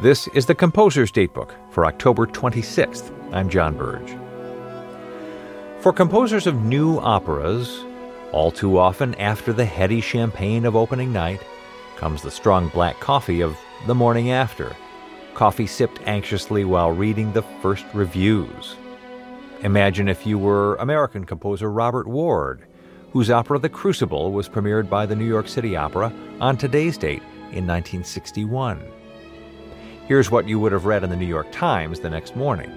This is the Composer's Datebook for October 26th. I'm John Burge. For composers of new operas, all too often after the heady champagne of opening night comes the strong black coffee of the morning after, coffee sipped anxiously while reading the first reviews. Imagine if you were American composer Robert Ward, whose opera The Crucible was premiered by the New York City Opera on today's date in 1961. Here's what you would have read in the New York Times the next morning.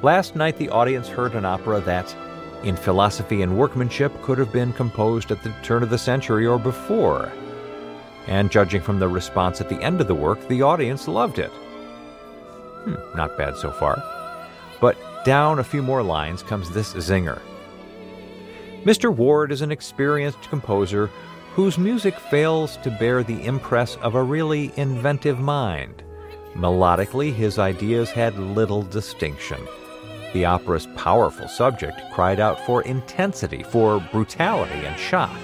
Last night, the audience heard an opera that, in philosophy and workmanship, could have been composed at the turn of the century or before. And judging from the response at the end of the work, the audience loved it. Hmm, not bad so far. But down a few more lines comes this zinger. Mr. Ward is an experienced composer whose music fails to bear the impress of a really inventive mind. Melodically, his ideas had little distinction. The opera's powerful subject cried out for intensity, for brutality and shock.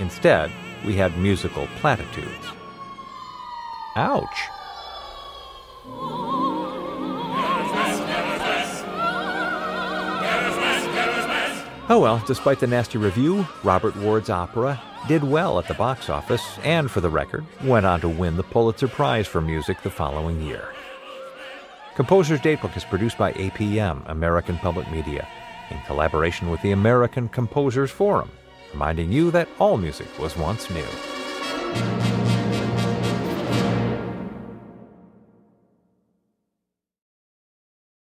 Instead, we had musical platitudes. Ouch! Oh well, despite the nasty review, Robert Ward's opera did well at the box office and, for the record, went on to win the Pulitzer Prize for Music the following year. Composer's Datebook is produced by APM, American Public Media, in collaboration with the American Composers Forum, reminding you that all music was once new.